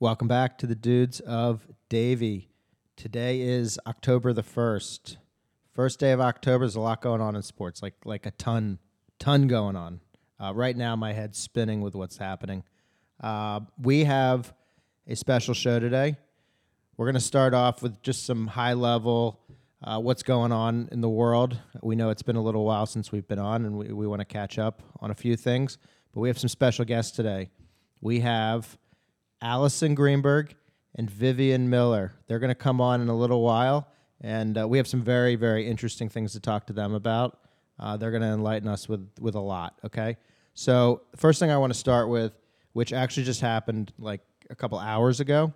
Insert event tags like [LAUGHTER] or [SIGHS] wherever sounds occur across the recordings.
Welcome back to the Dudes of Davie. Today is October the first. First day of October. There's a lot going on in sports, like like a ton, ton going on. Uh, right now, my head's spinning with what's happening. Uh, we have a special show today. We're going to start off with just some high level, uh, what's going on in the world. We know it's been a little while since we've been on, and we, we want to catch up on a few things. But we have some special guests today. We have Allison Greenberg and Vivienne Miller. They're going to come on in a little while, and uh, we have some very, very interesting things to talk to them about. Uh, they're going to enlighten us with with a lot. Okay, so first thing I want to start with, which actually just happened like a couple hours ago,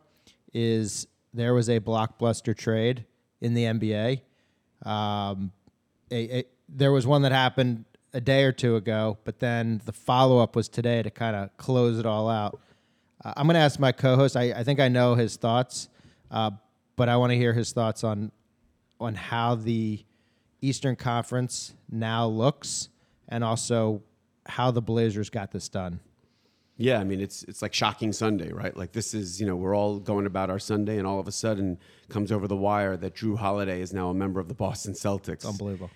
is there was a blockbuster trade in the NBA. Um, a, a, there was one that happened a day or two ago, but then the follow up was today to kind of close it all out. Uh, I'm going to ask my co-host. I, I think I know his thoughts, uh, but I want to hear his thoughts on on how the Eastern Conference now looks, and also how the Blazers got this done. Yeah, I mean it's it's like shocking Sunday, right? Like this is you know we're all going about our Sunday, and all of a sudden comes over the wire that Jrue Holiday is now a member of the Boston Celtics. Unbelievable.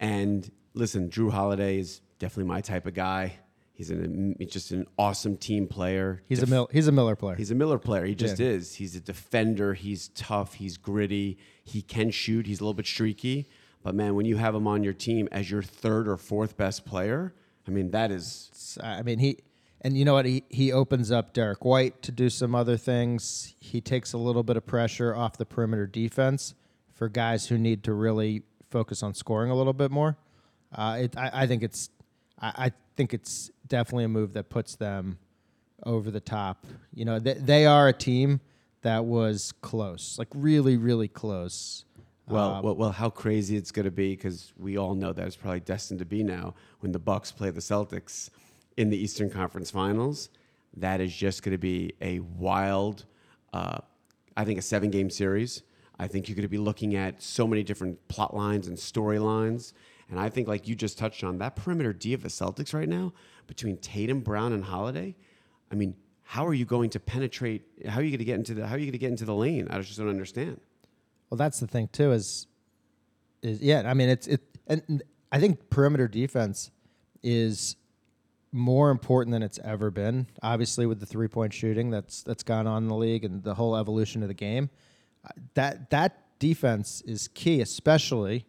And listen, Jrue Holiday is definitely my type of guy. He's an he's just an awesome team player. He's Def- a Mil- he's a Miller player. He's a Miller player. He just yeah. is. He's a defender. He's tough. He's gritty. He can shoot. He's a little bit streaky. But man, when you have him on your team as your third or fourth best player, I mean that is. I mean he and you know what? He, he opens up Derrick White to do some other things. He takes a little bit of pressure off the perimeter defense for guys who need to really focus on scoring a little bit more. Uh, it, I, I, think it's I, I, think it's definitely a move that puts them over the top. You know, they, they are a team that was close, like really, really close. Well, um, well, well, how crazy it's going to be because we all know that it's probably destined to be now when the Bucks play the Celtics in the Eastern Conference Finals. That is just going to be a wild, uh, I think, a seven game series. I think you're going to be looking at so many different plot lines and storylines. And I think, like you just touched on, that perimeter D of the Celtics right now, between Tatum, Brown, and Holiday, I mean, how are you going to penetrate? How are you going to get into the? How are you going to get into the lane? I just don't understand. Well, that's the thing too. Is is yeah. I mean, it's it, and I think perimeter defense is more important than it's ever been. Obviously, with the three point shooting that's that's gone on in the league and the whole evolution of the game, uh, that that defense is key, especially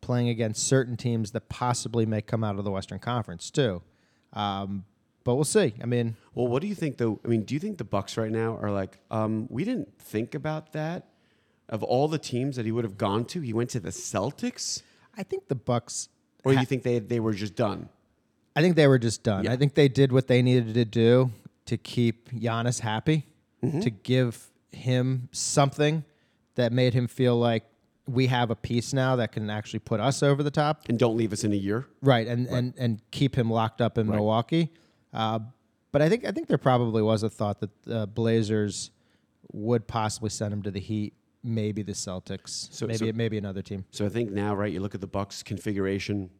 playing against certain teams that possibly may come out of the Western Conference too. Um, but we'll see. I mean, well, what do you think though? I mean, do you think the Bucks right now are like, um, we didn't think about that? Of all the teams that he would have gone to, he went to the Celtics. I think the Bucks. Or ha- you think they they were just done? I think they were just done. Yeah. I think they did what they needed to do to keep Giannis happy, mm-hmm. to give him something that made him feel like we have a piece now that can actually put us over the top and don't leave us in a year. Right, and right. and and keep him locked up in right. Milwaukee. Uh, but I think I think there probably was a thought that the Blazers would possibly send him to the Heat, maybe the Celtics, so, maybe so, maybe another team. So I think now, right, you look at the Bucks configuration,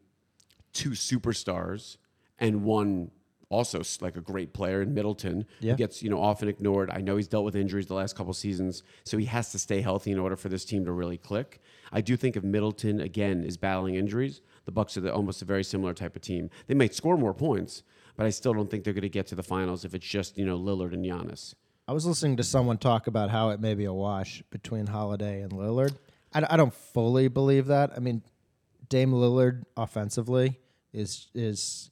two superstars and one also like a great player in Middleton yeah. who gets you know often ignored. I know he's dealt with injuries the last couple seasons, so he has to stay healthy in order for this team to really click. I do think if Middleton again is battling injuries, the Bucks are the, almost a very similar type of team. They might score more points, but I still don't think they're going to get to the finals if it's just you know Lillard and Giannis. I was listening to someone talk about how it may be a wash between Holiday and Lillard. I, I don't fully believe that. I mean, Dame Lillard offensively is is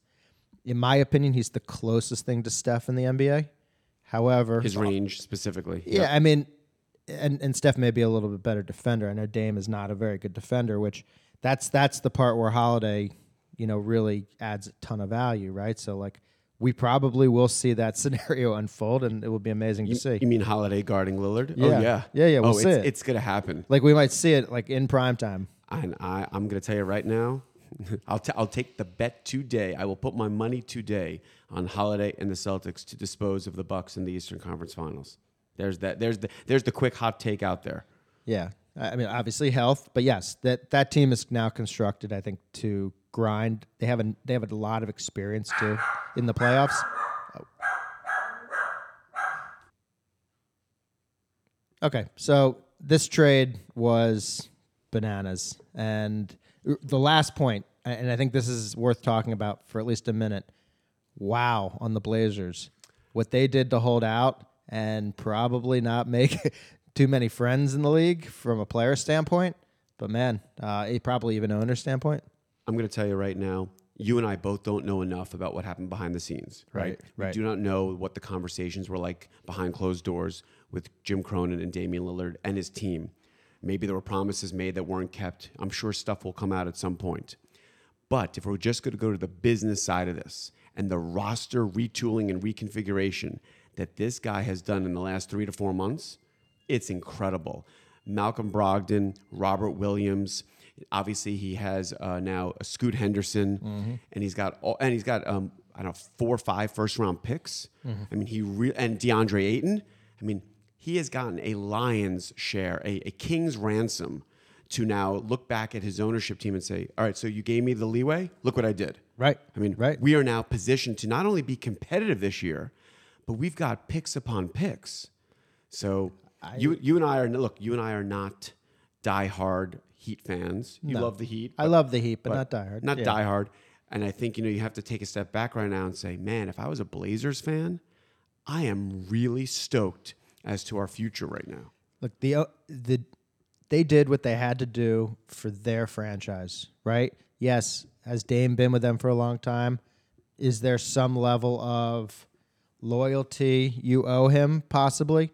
in my opinion, he's the closest thing to Steph in the NBA. However, his range specifically. Yeah, yep. I mean, and and Steph may be a little bit better defender. I know Dame is not a very good defender, which that's that's the part where Holiday, you know, really adds a ton of value, right? So like we probably will see that [LAUGHS] scenario unfold, and it will be amazing you, to see. You mean Holiday guarding Lillard? Oh, yeah. Oh yeah, yeah, yeah. We'll oh, see it's, it. It's gonna happen. Like we might see it like in prime time. And I, I'm gonna tell you right now, [LAUGHS] I'll, t- I'll take the bet today. I will put my money today on Holiday and the Celtics to dispose of the Bucks in the Eastern Conference Finals. There's that. There's the there's the quick hot take out there. Yeah, I mean obviously health, but yes, that that team is now constructed. I think to grind. They have a they have a lot of experience too in the playoffs. Okay, so this trade was bananas, and the last point, and I think this is worth talking about for at least a minute. Wow, on the Blazers, what they did to hold out and probably not make [LAUGHS] too many friends in the league from a player standpoint, but man, uh, probably even owner standpoint. I'm going to tell you right now, you and I both don't know enough about what happened behind the scenes, right? Right, right. We do not know what the conversations were like behind closed doors with Jim Cronin and Damian Lillard and his team. Maybe there were promises made that weren't kept. I'm sure stuff will come out at some point. But if we're just going to go to the business side of this and the roster retooling and reconfiguration that this guy has done in the last three to four months, it's incredible. Malcolm Brogdon, Robert Williams, obviously he has uh, now a Scoot Henderson, Mm-hmm. and he's got all, and he's got um, I don't know four or five first round picks. Mm-hmm. I mean he re- and DeAndre Ayton. I mean he has gotten a lion's share, a, a king's ransom to now look back at his ownership team and say, all right, so you gave me the leeway. Look what I did. Right. I mean, Right. we are now positioned to not only be competitive this year, but we've got picks upon picks. So you you and I are look, you and I are not diehard Heat fans. You No. love the Heat. I love the Heat, but, not diehard. Not Yeah. diehard. And I think you know you have to take a step back right now and say, man, if I was a Blazers fan, I am really stoked as to our future right now. Look, the uh, the they did what they had to do for their franchise, right? Yes, has Dame been with them for a long time? Is there some level of loyalty you owe him, possibly?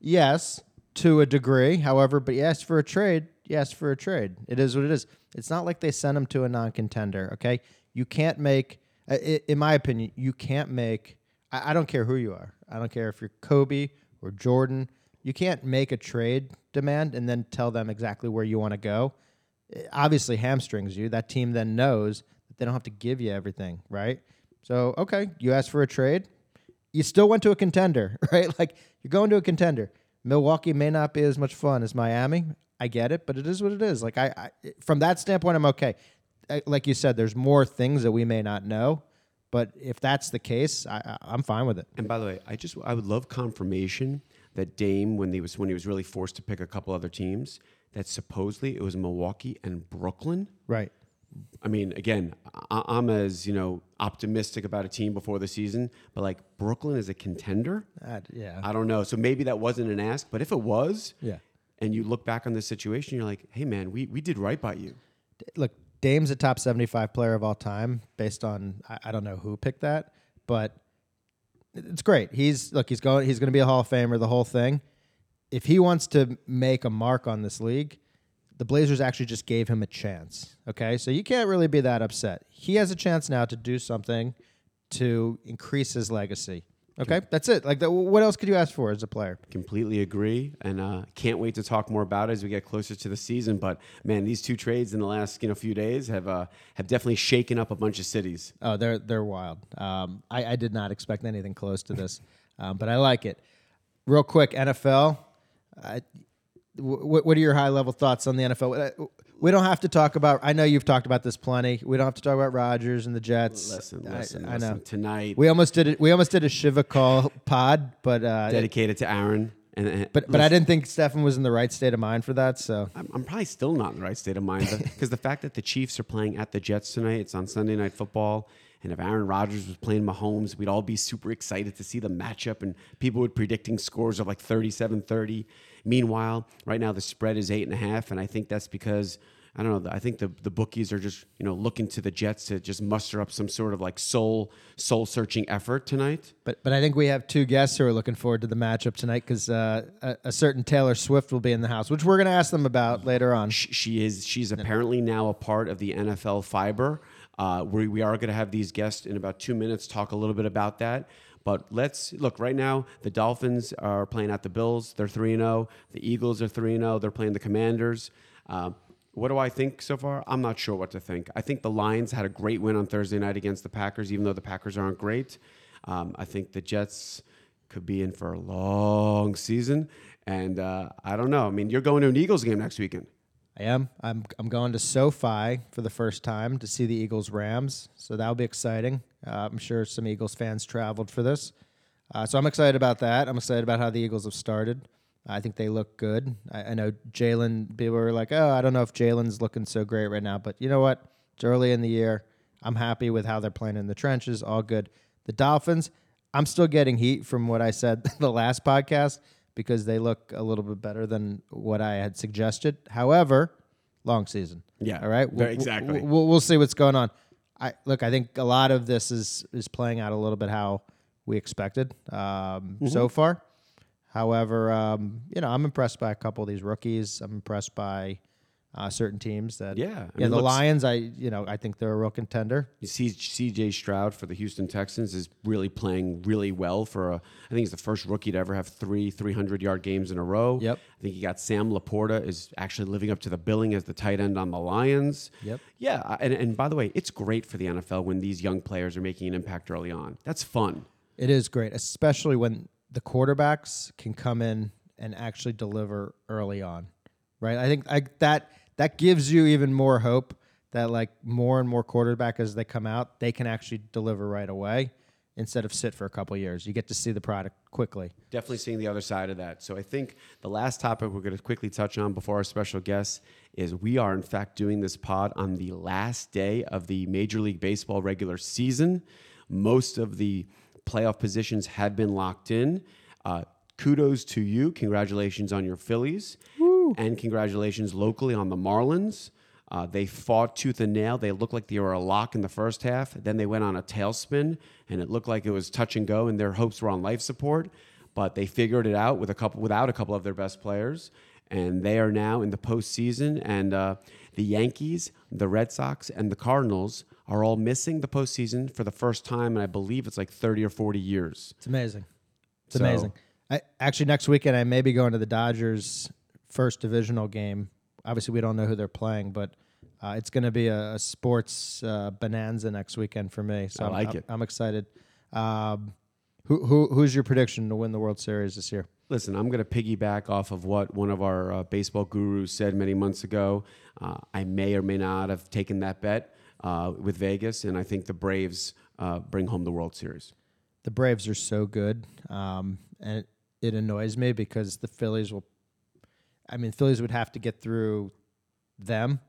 Yes, to a degree. However, but yes, for a trade, yes, for a trade. It is what it is. It's not like they sent him to a non-contender. Okay, you can't make, uh, in my opinion, you can't make. I, I don't care who you are. I don't care if you're Kobe or Jordan. You can't make a trade demand and then tell them exactly where you want to go. It obviously hamstrings you. That team then knows that they don't have to give you everything, right? So, okay, you asked for a trade. You still went to a contender, [LAUGHS] right? Like you're going to a contender. Milwaukee may not be as much fun as Miami. I get it, but it is what it is. Like I, I from that standpoint, I'm okay. I, like you said, there's more things that we may not know, but if that's the case, I, I'm fine with it. And by the way, I just I would love confirmation that Dame, when he was when he was really forced to pick a couple other teams, that supposedly it was Milwaukee and Brooklyn. Right. I mean, again, I, I'm as you know optimistic about a team before the season, but like Brooklyn is a contender. Yeah. I don't know. So maybe that wasn't an ask, but if it was, Yeah. and you look back on this situation, you're like, hey man, we we did right by you. look, Dame's a top 75 player of all time based on I, I don't know who picked that, but it's great. He's look, he's going he's going to be a Hall of Famer the whole thing. If he wants to make a mark on this league, the Blazers actually just gave him a chance. Okay? So you can't really be that upset. He has a chance now to do something to increase his legacy. Okay? That's it. Like the, what else could you ask for as a player? Completely agree, and uh, can't wait to talk more about it as we get closer to the season. But man, these two trades in the last you know few days have uh, have definitely shaken up a bunch of cities. Oh, they're they're wild. Um, I, I did not expect anything close to this, [LAUGHS] um, but I like it. Real quick, NFL. Uh, w- what are your high level thoughts on the NFL? We don't have to talk about. I know you've talked about this plenty. We don't have to talk about Rodgers and the Jets. Listen, I- listen, I, know. Tonight, We almost did it. We almost did a Shiva call pod, but uh, dedicated to Aaron, and, and but but I didn't think Stefan was in the right state of mind for that. So I'm, I'm probably still not in the right state of mind because [LAUGHS] the fact that the Chiefs are playing at the Jets tonight, it's on Sunday Night Football. And if Aaron Rodgers was playing Mahomes, we'd all be super excited to see the matchup. And people would predicting scores of like 37 30. Meanwhile, right now the spread is eight and a half. And I think that's because, I don't know, I think the, the bookies are just, you know, looking to the Jets to just muster up some sort of like soul soul searching effort tonight. But but I think we have two guests who are looking forward to the matchup tonight because uh, a, a certain Taylor Swift will be in the house, which we're going to ask them about later on. Sh- she is she's apparently now a part of the NFL fiber. Uh, we, we are going to have these guests in about two minutes talk a little bit about that. But let's look right now. The Dolphins are playing at the Bills. They're three zero. The Eagles are three zero. They're playing the Commanders. Um, what do I think so far? I'm not sure what to think. I think the Lions had a great win on Thursday night against the Packers, even though the Packers aren't great. Um, I think the Jets could be in for a long season, and uh, I don't know. I mean, you're going to an Eagles game next weekend. I am. I'm I'm going to SoFi for the first time to see the Eagles Rams, so that'll be exciting. Uh, I'm sure some Eagles fans traveled for this, uh, so I'm excited about that. I'm excited about how the Eagles have started. I think they look good. I, I know Jalen. People were like, "Oh, I don't know if Jalen's looking so great right now," but you know what? It's early in the year. I'm happy with how they're playing in the trenches. All good. The Dolphins. I'm still getting heat from what I said [LAUGHS] the last podcast because they look a little bit better than what I had suggested. However, long season. Yeah, All right. We'll- exactly. We'll, we'll see what's going on. I look. I think a lot of this is is playing out a little bit how we expected um, Mm-hmm. so far. However, um, you know, I'm impressed by a couple of these rookies. I'm impressed by uh, certain teams that. Yeah, I Yeah. mean, the looks- Lions. I you know I think they're a real contender. You see, C.J. Stroud for the Houston Texans is really playing really well. For a, I think he's the first rookie to ever have three 300 yard games in a row. Yep. I think you got Sam LaPorta is actually living up to the billing as the tight end on the Lions. Yep. Yeah, and and by the way, it's great for the NFL when these young players are making an impact early on. That's fun. It is great, especially when the quarterbacks can come in and actually deliver early on, right? I think like that that gives you even more hope that like more and more quarterback as they come out, they can actually deliver right away instead of sit for a couple years. You get to see the product quickly. Definitely seeing the other side of that. So I think the last topic we're going to quickly touch on before our special guest is we are in fact doing this pod on the last day of the Major League Baseball regular season. Most of the playoff positions have been locked in. Uh, kudos to you. Congratulations on your Phillies. And congratulations locally on the Marlins. Uh, they fought tooth and nail. They looked like they were a lock in the first half. Then they went on a tailspin, and it looked like it was touch and go, and their hopes were on life support. But they figured it out with a couple, without a couple of their best players, and they are now in the postseason. And uh, the Yankees, the Red Sox, and the Cardinals are all missing the postseason for the first time, and I believe it's like thirty or forty years. It's amazing. It's So- amazing. I actually next weekend I may be going to the Dodgers first divisional game. Obviously, we don't know who they're playing, but uh, it's going to be a, a sports uh, bonanza next weekend for me. So I I'm- like I'm, it. I'm excited. Um, who, who who's your prediction to win the World Series this year? Listen, I'm going to piggyback off of what one of our uh, baseball gurus said many months ago. Uh, I may or may not have taken that bet uh, with Vegas, and I think the Braves uh, bring home the World Series. The Braves are so good, um, and it, it annoys me because the Phillies will. I mean, Phillies would have to get through them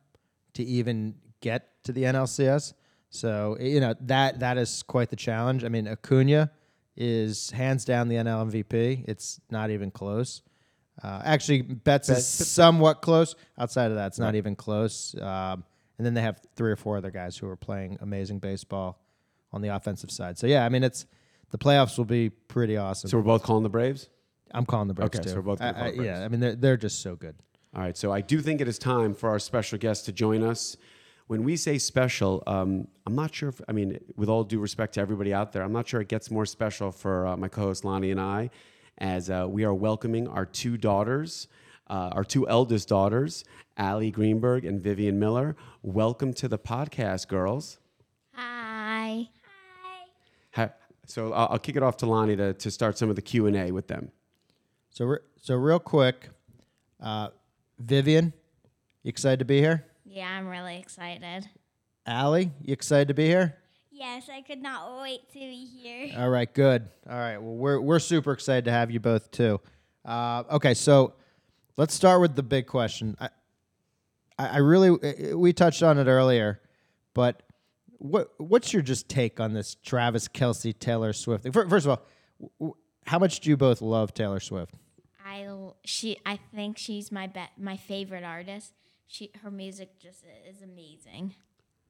to even get to the NLCS. So you know that that is quite the challenge. I mean, Acuna is hands down the NL MVP. It's not even close. Uh, actually, Betts is somewhat close. Outside of that, it's not even close. Um, and then they have three or four other guys who are playing amazing baseball on the offensive side. So yeah, I mean, it's the playoffs will be pretty awesome. So we're both calling the Braves? I'm calling the Braves Okay, too. so we're both gonna I- call I- the Braves. Yeah, I mean they're they're just so good. All right, so I do think it is time for our special guest to join us. When we say special, um, I'm not sure if, I mean, with all due respect to everybody out there, I'm not sure it gets more special for uh, my co host Lonnie and I, as uh, we are welcoming our two daughters, uh, our two eldest daughters, Ali Greenberg and Vivienne Miller. Welcome to the podcast, girls. Hi. Ha- so I'll, I'll kick it off to Lonnie to, to start some of the Q&A with them. So re- so real quick, uh, Vivienne, you excited to be here? Yeah, I'm really excited. Ali, you excited to be here? Yes, I could not wait to be here. All right, good. All right, well we're we're super excited to have you both too. Uh, okay, so let's start with the big question. I I really we touched on it earlier, but what what's your just take on this Travis Kelce Taylor Swift? First of all, how much do you both love Taylor Swift? I l- she I think she's my bet my favorite artist. She her music just is amazing.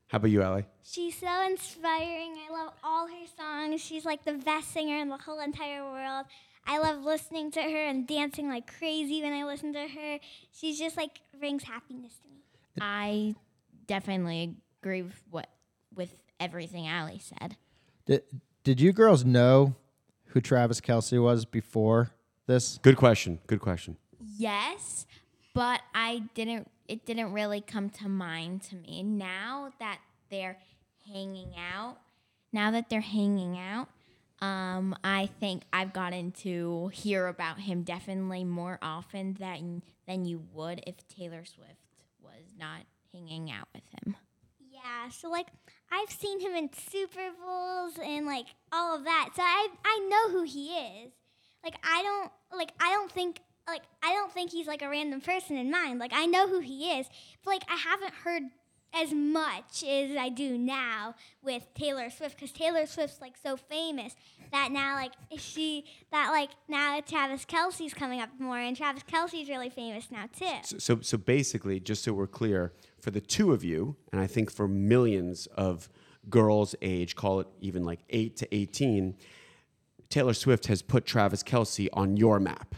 How about you, Ali? She's so inspiring. I love all her songs. She's like the best singer in the whole entire world. I love listening to her and dancing like crazy when I listen to her. She's just like brings happiness to me. I definitely agree with what with everything Ali said. Did did you girls know who Travis Kelce was before this? Good question. Good question. Yes, but I didn't it didn't really come to mind to me. Now that they're hanging out, now that they're hanging out, um, I think I've gotten to hear about him definitely more often than than you would if Taylor Swift was not hanging out with him. Yeah, so like I've seen him in Super Bowls and like all of that. So I I know who he is. Like I don't like I don't think like I don't think he's like a random person in mind. Like I know who he is, but like I haven't heard as much as I do now with Taylor Swift because Taylor Swift's like so famous that now like she that like now Travis Kelce's coming up more and Travis Kelce's really famous now too. So, so, so basically, just so we're clear, for the two of you, and I think for millions of girls age, call it even like 8 to 18, Taylor Swift has put Travis Kelce on your map.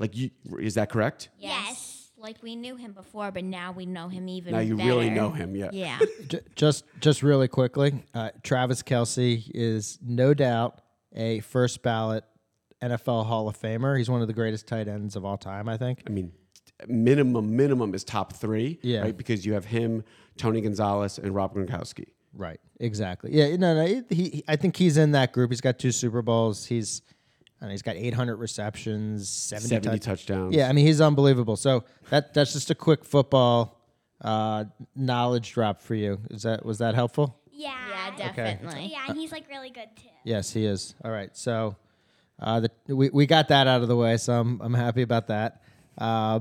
Like, you, is that correct? Yes. Like we knew him before, but now we know him even better. Now you really know him, yeah. Yeah. [LAUGHS] J- just just really quickly, uh, Travis Kelce is no doubt a first ballot NFL Hall of Famer. He's one of the greatest tight ends of all time, I think. I mean, minimum, minimum is top three, Yeah. right? Because you have him, Tony Gonzalez, and Rob Gronkowski. Right. Exactly. Yeah. No. No. He, he. I think he's in that group. He's got two Super Bowls. He's. I he's got 800 receptions, 70, 70 touch- touchdowns. Yeah. I mean, he's unbelievable. So that that's just a quick football uh, knowledge drop for you. Is that was that helpful? Yeah. Yeah, definitely. Yeah, and he's like really good too. Yes, he is. All right. So uh, the, we, we got that out of the way, so I'm, I'm happy about that. Uh,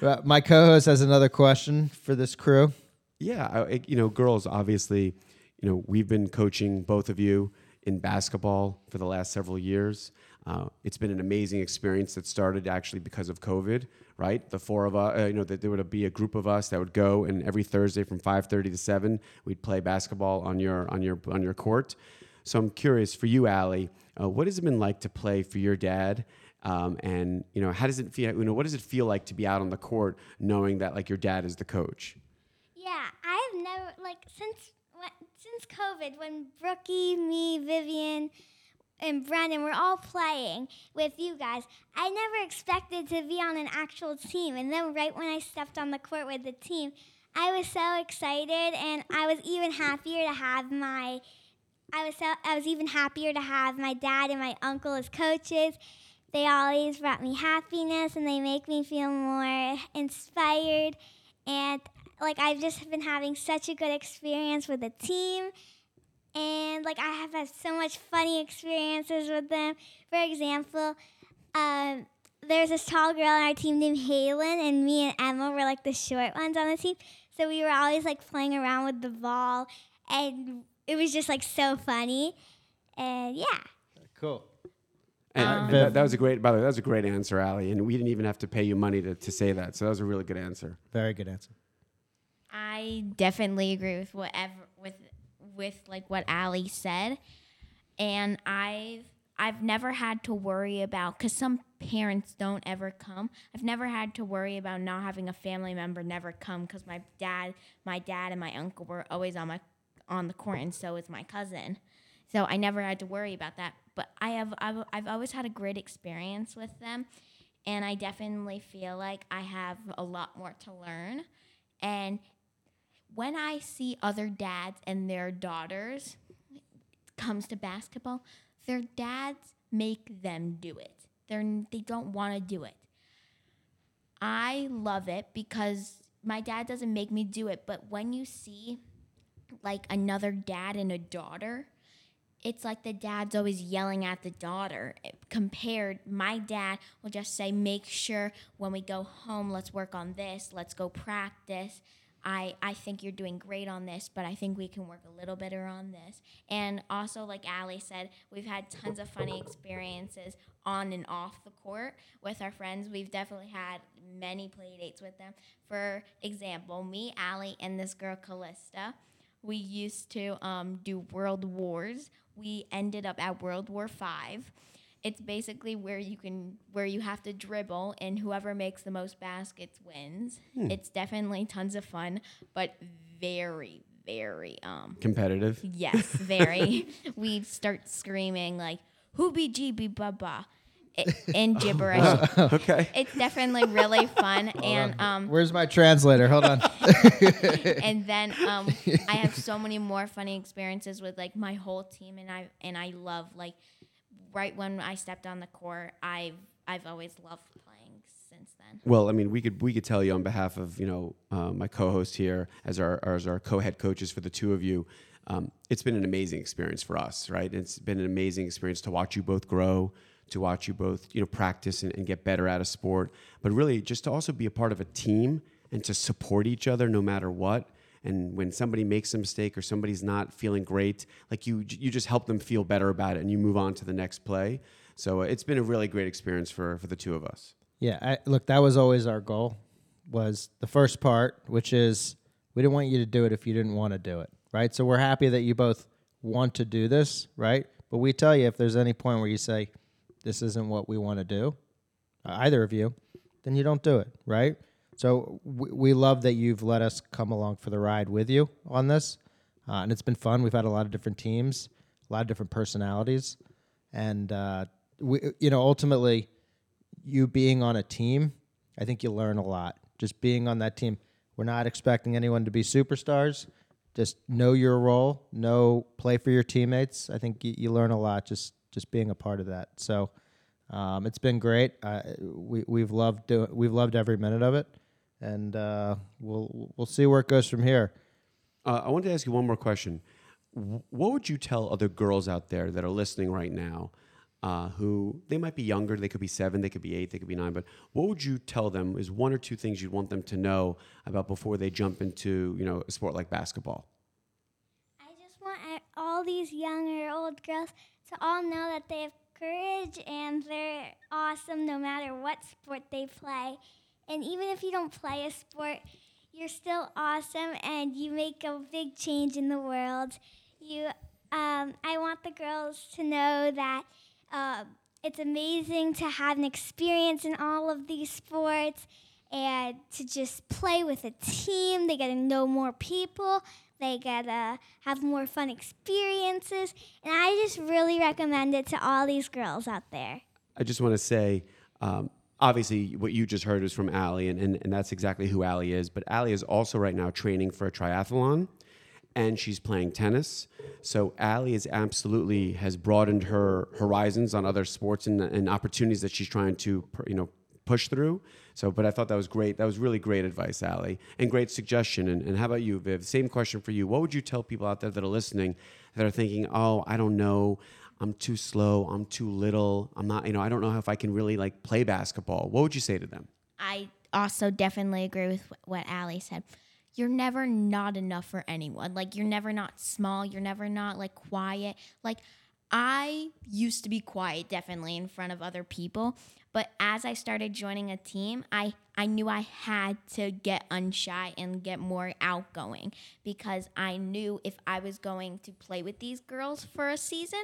[LAUGHS] my co host has another question for this crew. Yeah, I, you know, girls, obviously, you know, we've been coaching both of you in basketball for the last several years. Uh, it's been an amazing experience that started actually because of COVID, right? The four of us, uh, you know, that there would be a group of us that would go, and every Thursday from 5:30 to 7, we'd play basketball on your on your on your court. So I'm curious for you, Ali, uh, what has it been like to play for your dad? Um, and you know, how does it feel? You know, what does it feel like to be out on the court, knowing that like your dad is the coach? Yeah, I've never like since since COVID when Brookie, me, Vivienne, and Brendan were all playing with you guys. I never expected to be on an actual team, and then right when I stepped on the court with the team, I was so excited, and I was even happier to have my. I was so I was even happier to have my dad and my uncle as coaches. They always brought me happiness, and they make me feel more inspired. And like I've just been having such a good experience with the team and like I have had so much funny experiences with them. For example, um, there's this tall girl on our team named Halen, and me and Emma were like the short ones on the team. So we were always like playing around with the ball, and it was just like so funny. And yeah, Cool. And Um, that, that was a great, by the way, that was a great answer, Ali. And we didn't even have to pay you money to, to say that. So that was a really good answer. Very good answer. I definitely agree with whatever with with like what Ali said, and I've I've never had to worry about because some parents don't ever come. I've never had to worry about not having a family member never come because my dad, my dad and my uncle were always on my on the court, and so is my cousin. So I never had to worry about that. But I have I've, I've always had a great experience with them, and I definitely feel like I have a lot more to learn. And when I see other dads and their daughters comes to basketball, their dads make them do it. They're they don't want to do it. I love it because my dad doesn't make me do it, but when you see like another dad and a daughter, it's like the dad's always yelling at the daughter. Eh, compared, my dad will just say, "Make sure when we go home, let's work on this. Let's go practice." I, I think you're doing great on this, but I think we can work a little better on this. And also, like Ali said, we've had tons of funny experiences on and off the court with our friends. We've definitely had many play dates with them. For example, me, Ali, and this girl, Callista, we used to um, do World Wars. We ended up at World War Five. It's basically where you can where you have to dribble and whoever makes the most baskets wins. It's definitely tons of fun, but very very um Competitive. yes, very. [LAUGHS] we start screaming like "Hoobie jeebie baba" i- in [LAUGHS] gibberish. [LAUGHS] okay. It's definitely really fun and um Where's my translator? Hold on. and then um, I have so many more funny experiences with like my whole team, and I and I love like right when I stepped on the court, I've I've always loved playing since then. Well, I mean, we could we could tell you on behalf of you know uh, my co-host here as our as our co-head coaches for the two of you. Um, it's been an amazing experience for us, right? It's been an amazing experience to watch you both grow, to watch you both, you know, practice and, and get better at a sport, but really just to also be a part of a team and to support each other no matter what. And when somebody makes a mistake or somebody's not feeling great, like you, you just help them feel better about it, and you move on to the next play. So uh, it's been a really great experience for for the two of us. Yeah, I, look, that was always our goal. Was the first part, which is we didn't want you to do it if you didn't want to do it, right? So we're happy that you both want to do this, right? But we tell you if there's any point where you say this isn't what we want to do, uh, either of you, then you don't do it, right? So we, we love that you've let us come along for the ride with you on this, uh, and it's been fun. We've had a lot of different teams, a lot of different personalities, and uh, we, you know, ultimately, you being on a team, I think you learn a lot. Just being on that team, we're not expecting anyone to be superstars. Just know your role, know play for your teammates. I think you, you learn a lot just just being a part of that. So. Um, it's been great. Uh, we we've loved do, we've loved every minute of it, and uh, we'll we'll see where it goes from here. Uh, I wanted to ask you one more question. What would you tell other girls out there that are listening right now, uh, who they might be younger, they could be seven, they could be eight, they could be nine, but what would you tell them is one or two things you'd want them to know about before they jump into you know a sport like basketball? I just want e- all these young or old girls to all know that they have courage and they're awesome no matter what sport they play. And even if you don't play a sport, you're still awesome and you make a big change in the world. You, um, I want the girls to know that uh, it's amazing to have an experience in all of these sports and to just play with a team. They get to know more people. They get to have more fun experiences. And I just really recommend it to all these girls out there. I just want to say, um, obviously, what you just heard is from Ali, and, and, and that's exactly who Ali is. But Ali is also right now training for a triathlon, and she's playing tennis. So Ali is absolutely has broadened her horizons on other sports and, and opportunities that she's trying to, you know, push through. So, but I thought that was great. That was really great advice, Ali, and great suggestion. And, and how about you, Viv? Same question for you. What would you tell people out there that are listening that are thinking, oh, I don't know. I'm too slow. I'm too little. I'm not, you know, I don't know if I can really like play basketball. What would you say to them? I also definitely agree with what Ali said. You're never not enough for anyone. Like you're never not small. You're never not like quiet. Like I used to be quiet definitely in front of other people, but as I started joining a team, I I knew I had to get unshy and get more outgoing because I knew if I was going to play with these girls for a season,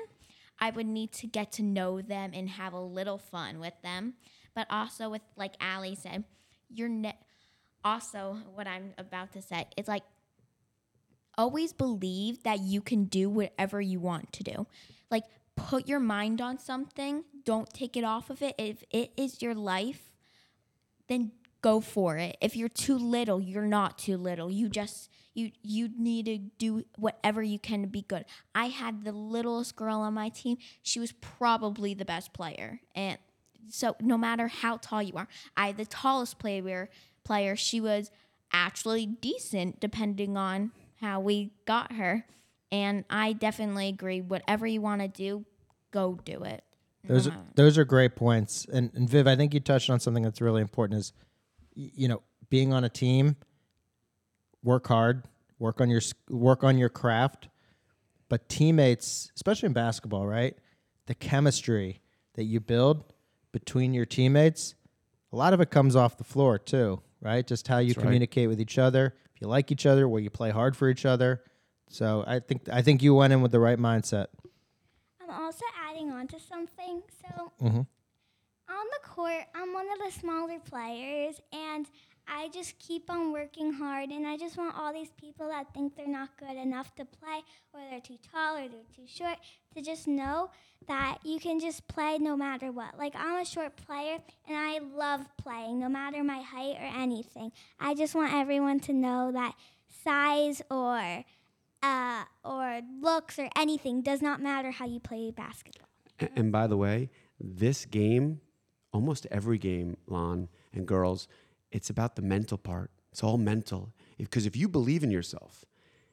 I would need to get to know them and have a little fun with them. But also with like Ali said, you're ne- also what I'm about to say. It's like always believe that you can do whatever you want to do. Like put your mind on something, don't take it off of it. If it is your life, then go for it. If you're too little, you're not too little. You just you you need to do whatever you can to be good. I had the littlest girl on my team. She was probably the best player. And so no matter how tall you are, I had the tallest player player. She was actually decent depending on how we got her. And I definitely agree. Whatever you want to do, go do it. Those are, mm-hmm. those are great points. And, and Viv, I think you touched on something that's really important is, you know, being on a team, work hard, work on your work on your craft, but teammates, especially in basketball, right? The chemistry that you build between your teammates, a lot of it comes off the floor too, right? Just how you That's right. communicate with each other, if you like each other, where you play hard for each other. So I think I think you went in with the right mindset. I'm also adding on to something. So Mhm. On the court, I'm one of the smaller players, and I just keep on working hard. And I just want all these people that think they're not good enough to play, or they're too tall, or they're too short, to just know that you can just play no matter what. Like I'm a short player, and I love playing, no matter my height or anything. I just want everyone to know that size or uh, or looks or anything does not matter how you play basketball. And by the way, this game, almost every game, Lon and girls, it's about the mental part. It's all mental. Because if you believe in yourself,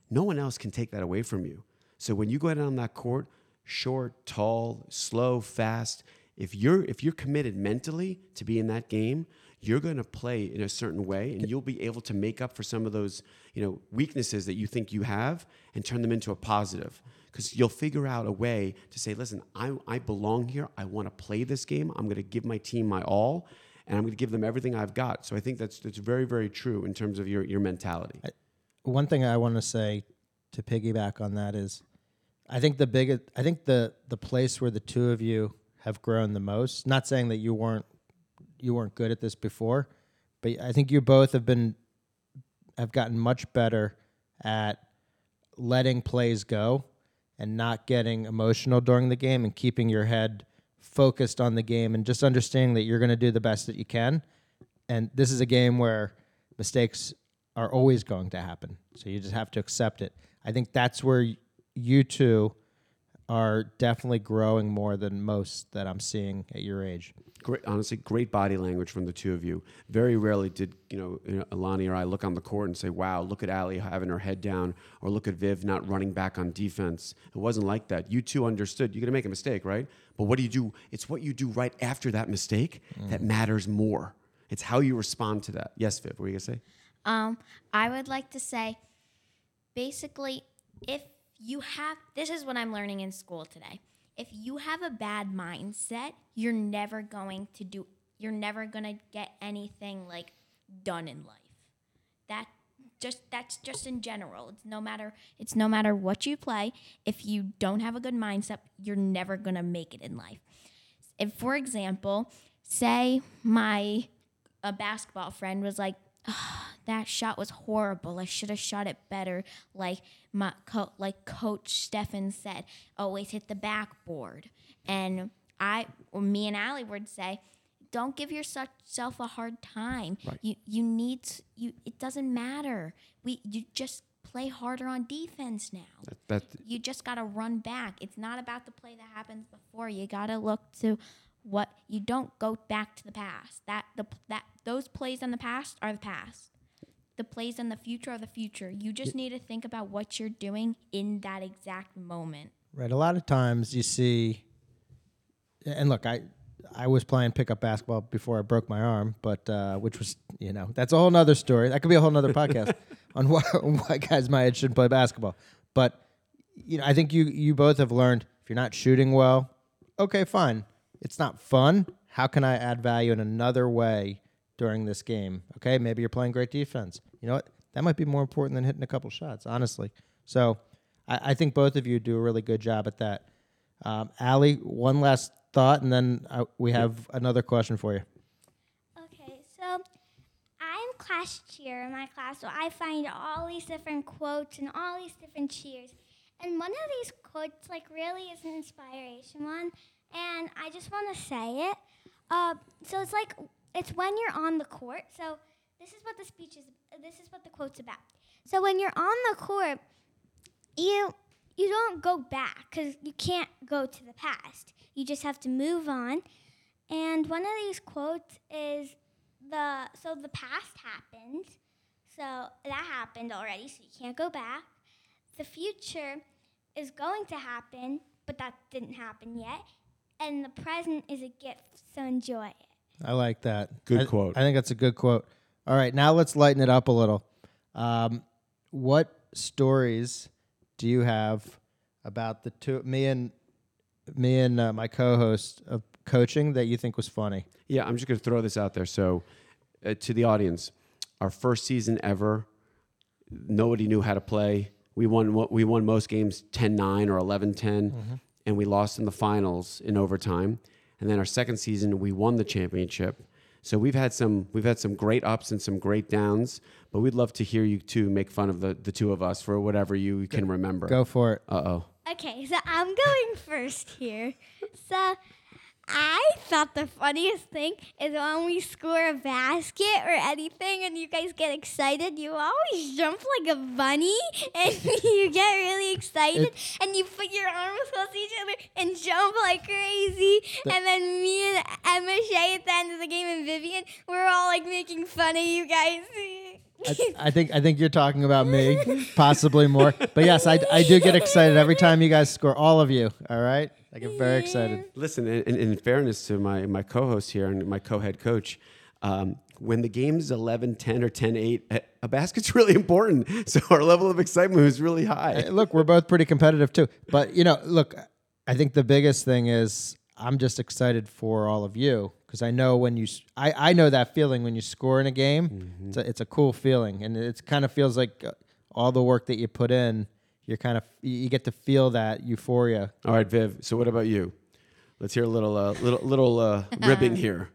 no one else can take that away from you. So when you go out on that court, short, tall, slow, fast, if you're if you're committed mentally to be in that game, you're going to play in a certain way and you'll be able to make up for some of those, you know, weaknesses that you think you have and turn them into a positive. Cuz you'll figure out a way to say, "Listen, I I belong here. I want to play this game. I'm going to give my team my all." And I'm going to give them everything I've got. So I think that's that's very, very true in terms of your, your mentality. One thing I want to say to piggyback on that is, I think the biggest, I think the the place where the two of you have grown the most. Not saying that you weren't you weren't good at this before, but I think you both have been have gotten much better at letting plays go and not getting emotional during the game and keeping your head focused on the game and just understanding that you're going to do the best that you can. And this is a game where mistakes are always going to happen. So you just have to accept it. I think that's where you two are definitely growing more than most that I'm seeing at your age. Great, honestly, great body language from the two of you. Very rarely did you know, you know Alani or I look on the court and say, "Wow, look at Ali having her head down," or "Look at Viv not running back on defense." It wasn't like that. You two understood. You're gonna make a mistake, right? But what do you do? It's what you do right after that mistake that matters more. It's how you respond to that. Yes, Viv. What were you gonna say? Um, I would like to say, basically, if you have, this is what I'm learning in school today. If you have a bad mindset, you're never going to do, you're never gonna get anything like done in life. That just that's just in general. It's no matter it's no matter what you play. If you don't have a good mindset, you're never gonna make it in life. If, for example, say my a basketball friend was like, "Ah, [SIGHS] "That shot was horrible. I should have shot it better." Like my co- like Coach Stefan said, "Always hit the backboard." And I, or me and Ali would say, "Don't give yourself a hard time. You you need you. It doesn't matter. We you just." Play harder on defense now that you just got to run back. It's not about the play that happens before. You got to look to what you don't go back to the past. That the that those plays in the past are the past. The plays in the future are the future. You just need to think about what you're doing in that exact moment. Right. A lot of times you see, and look, I I was playing pickup basketball before I broke my arm, but uh, which was you know that's a whole nother story. That could be a whole nother podcast [LAUGHS] on why, why guys my age shouldn't play basketball. But you know, I think you you both have learned if you're not shooting well, okay, fine. It's not fun. How can I add value in another way during this game? Okay, maybe you're playing great defense. You know what? That might be more important than hitting a couple shots, honestly. So I, I think both of you do a really good job at that. Um, Ali, one last thought, and then uh, we have another question for you. Okay, so I'm class cheer in my class, so I find all these different quotes and all these different cheers. And one of these quotes, like, really is an inspiration one, and I just want to say it. Uh, so it's like it's when you're on the court. So this is what the speech is. This is what the quote's about. So when you're on the court, you you don't go back because you can't go to the past. You just have to move on. And one of these quotes is the so the past happened, so that happened already, so you can't go back. The future is going to happen, but that didn't happen yet. And the present is a gift, so enjoy it. I like that. Good I- quote. I think that's a good quote. All right, now let's lighten it up a little. Um, what stories do you have about the two me and me and uh, my co-host of coaching that you think was funny? Yeah, I'm just going to throw this out there. So, uh, to the audience, our first season ever, nobody knew how to play. We won we won most games 10-9 or 11-10 and we lost in the finals in overtime. And then our second season we won the championship. So we've had some we've had some great ups and some great downs, but we'd love to hear you two make fun of the, the two of us for whatever you can remember. Go for it. Uh-oh. Okay, so I'm going first here. So I thought the funniest thing is when we score a basket or anything and you guys get excited, you always jump like a bunny [LAUGHS] and you get really excited and you put your arms close to each other and jump like crazy. and then me and Emma Shea at the end of the game and Vivienne, we're all like making fun of you guys. I, [LAUGHS] I think I think you're talking about me, [LAUGHS] possibly more. But yes, I, I do get excited every time you guys score. All of you, all right? I get very excited. Listen, in, in fairness to my, my co-host here and my co-head coach, um, when the game's 11, 10, or 10, 8, a- a basket's [LAUGHS] really important. So our level of excitement is really high. Hey, Look, we're both pretty competitive too. But you know, look, I think the biggest thing is I'm just excited for all of you because I know when you, I, I know that feeling when you score in a game. It's, a, it's a cool feeling, and it kind of feels like uh, all the work that you put in. You're kind of you you get to feel that euphoria. All right, Viv. So what about you? Let's hear a little uh, little little uh, [LAUGHS] ribbing here.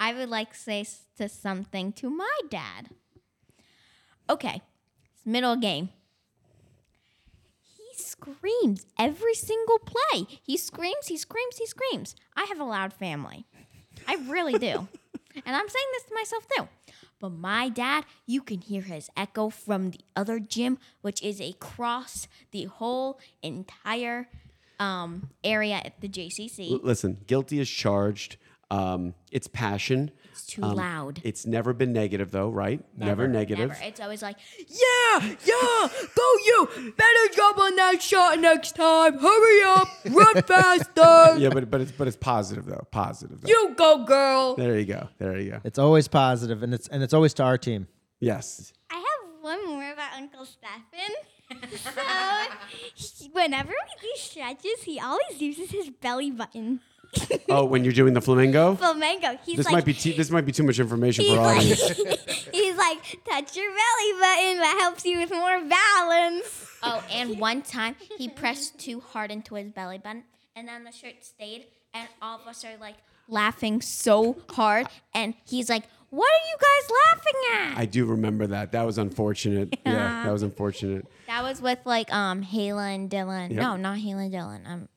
I would like to say s- to something to my dad. Okay, it's middle game. He screams every single play. He screams, he screams, he screams. I have a loud family. I really do. [LAUGHS] and I'm saying this to myself too. But my dad, you can hear his echo from the other gym, which is across the whole entire um, area at the JCC. L- Listen, guilty is charged. Um, it's passion. It's too Um, loud. It's never been negative, though, right? Never, negative. Never. It's always like, yeah, yeah, go you. Better jump on that shot next time. Hurry up, run [LAUGHS] faster. Yeah, but but it's but it's positive though. Positive. Though. You go, girl. There you go. There you go. It's always positive, and it's and it's always to our team. Yes. I have one more about Uncle Stefan. [LAUGHS] so, whenever we do stretches, he always uses his belly button. [LAUGHS] Oh, when you're doing the flamingo. Flamingo. He's This like, might be t- this might be too much information he's for our like, audience. [LAUGHS] he's like, touch your belly button. That helps you with more balance. Oh, and one time he pressed too hard into his belly button, and then the shirt stayed, and all of us are like laughing so hard, and he's like, "What are you guys laughing at?" I do remember that. That was unfortunate. Yeah, [LAUGHS] that was unfortunate. that was with like um Hayla and Dylan. Yep. No, not Hayla and Dylan. Um, the, the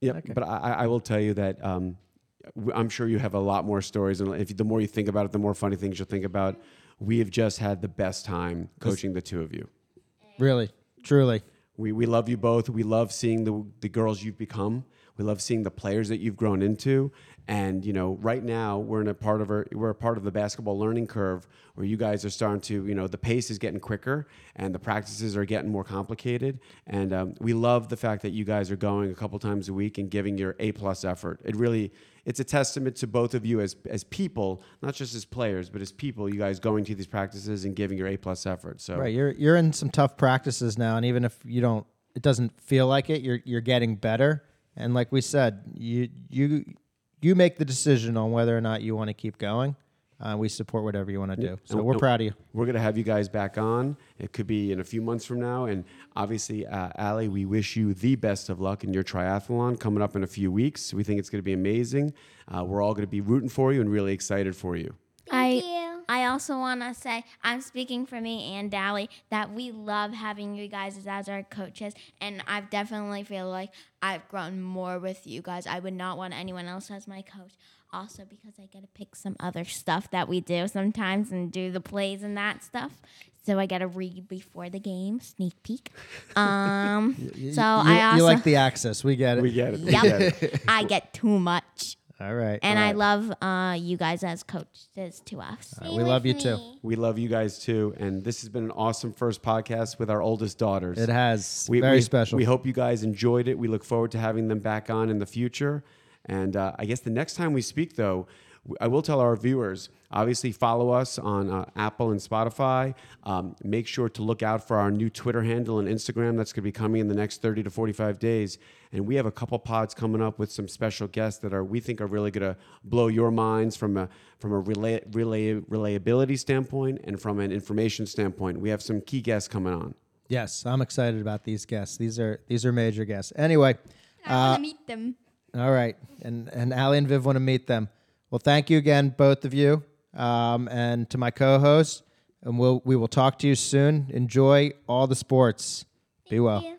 Yeah, but I, I will tell you that um, I'm sure you have a lot more stories, and if the more you think about it, the more funny things you'll think about. We have just had the best time coaching the two of you. Really, truly. We, we love you both. We love seeing the, the girls you've become. We love seeing the players that you've grown into. And you know, right now we're in a part of our, we're a part of the basketball learning curve where you guys are starting to you know the pace is getting quicker and the practices are getting more complicated. And um, we love the fact that you guys are going a couple times a week and giving your A plus effort. It really it's a testament to both of you as as people, not just as players, but as people. You guys going to these practices and giving your A plus effort. So Right, you're you're in some tough practices now, and even if you don't, it doesn't feel like it. You're you're getting better, and like we said, you you you make the decision on whether or not you want to keep going. Uh, we support whatever you want to do, so And- we're and proud of you. We're gonna have you guys back on. It could be in a few months from now, and obviously, uh, Ali, we wish you the best of luck in your triathlon coming up in a few weeks. We think it's gonna be amazing. Uh, we're all gonna be rooting for you and really excited for you. I you. I also want to say I'm speaking for me and Dally that we love having you guys as our coaches, and I definitely feel like I've grown more with you guys. I would not want anyone else as my coach. Also, because I get to pick some other stuff that we do sometimes and do the plays and that stuff. So I got to read before the game, sneak peek. [LAUGHS] Um, so you, I also you like the access. We get it. We get it. We get it. I get too much. All right. And I love uh, you guys as coaches to us. Uh, we love you too. We love you guys too, and this has been an awesome first podcast with our oldest daughters. It has We- very we- special. We hope you guys enjoyed it. We look forward to having them back on in the future. And uh, I guess the next time we speak, though, w- I will tell our viewers obviously follow us on uh, Apple and Spotify. Um, make sure to look out for our new Twitter handle and Instagram that's going to be coming in the next 30 to 45 days. And we have a couple pods coming up with some special guests that are we think are really going to blow your minds from a from a relay, relay, relayability standpoint and from an information standpoint. We have some key guests coming on. yes, I'm excited about these guests. These are these are major guests. Anyway, I want to meet them. all right, and and Ali and Viv want to meet them. Well, thank you again, both of you, um, and to my co-host. And we'll we will talk to you soon. Enjoy all the sports. Be well. you.